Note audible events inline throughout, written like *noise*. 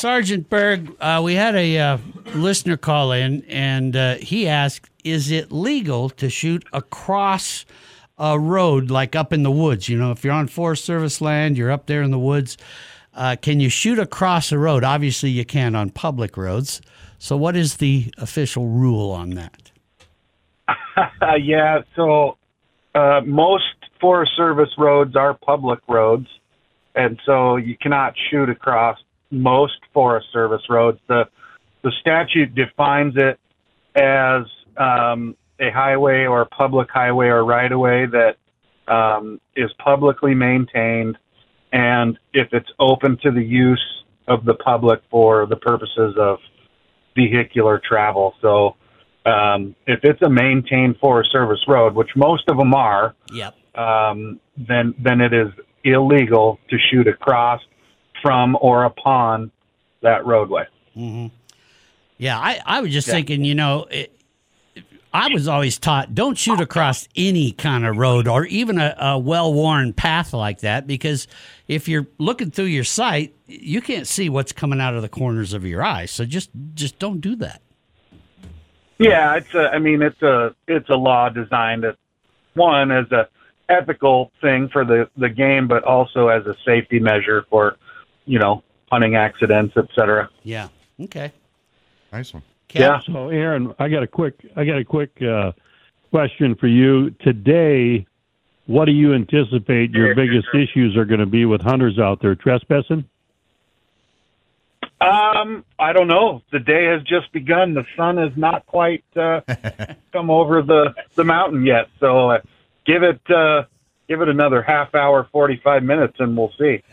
Sergeant Berg, uh, we had a uh, listener call in, and uh, he asked, "Is it legal to shoot across a road, like up in the woods? You know, if you're on Forest Service land, you're up there in the woods. Uh, can you shoot across a road? Obviously, you can't on public roads. So, what is the official rule on that? *laughs* Yeah, so uh, most Forest Service roads are public roads, and so you cannot shoot across most Forest Service roads. The the statute defines it as um, a highway or public highway or right of way that um, is publicly maintained, and if it's open to the use of the public for the purposes of vehicular travel. So um, if it's a maintained Forest Service road, which most of them are, Yep. um, then then it is illegal to shoot across from or upon that roadway. Mm-hmm. Yeah, I, I was just Yeah. thinking, you know, it, I was always taught don't shoot across any kind of road or even a, a well worn path like that because if you're looking through your sight, you can't see what's coming out of the corners of your eyes. So just just don't do that. Yeah, it's a. I mean, it's a it's a law designed as one as a ethical thing for the the game, but also as a safety measure for you know hunting accidents, et cetera. Yeah. Okay. Nice one. Cap- Yeah. So, Aaron, I got a quick, I got a quick uh, question for you today. What do you anticipate your biggest issues are going to be with hunters out there trespassing? Um, I don't know. The day has just begun. The sun has not quite uh, *laughs* come over the the mountain yet. So uh, give it uh, give it another half hour, forty five minutes, and we'll see. *laughs*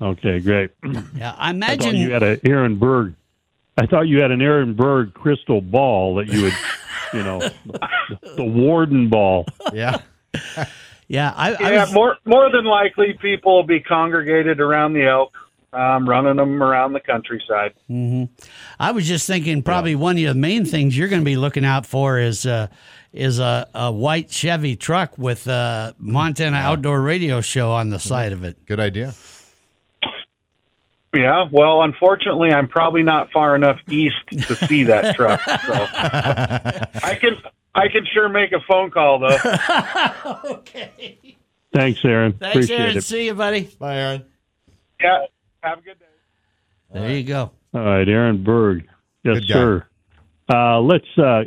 Okay, great. Yeah. I *clears throat* I imagine you had a Aaron Berg. I thought you had an Aaron Berg crystal ball that you would, you know, the, the warden ball. Yeah. *laughs* Yeah, I, I Yeah, was, more more than likely, people will be congregated around the elk, um, running them around the countryside. I was just thinking probably one of the main things you're going to be looking out for is uh, is a, a white Chevy truck with a Montana Outdoor Radio Show on the side of it. Good idea. Yeah, well, unfortunately, I'm probably not far enough east to see that *laughs* truck. So I can I can sure make a phone call though. *laughs* okay. Thanks, Aaron. Thanks, Appreciate Aaron. it. See you, buddy. Bye, Aaron. Yeah, have a good day. There you go. All right, Aaron Berg. Yes, Good sir. Uh, let's uh,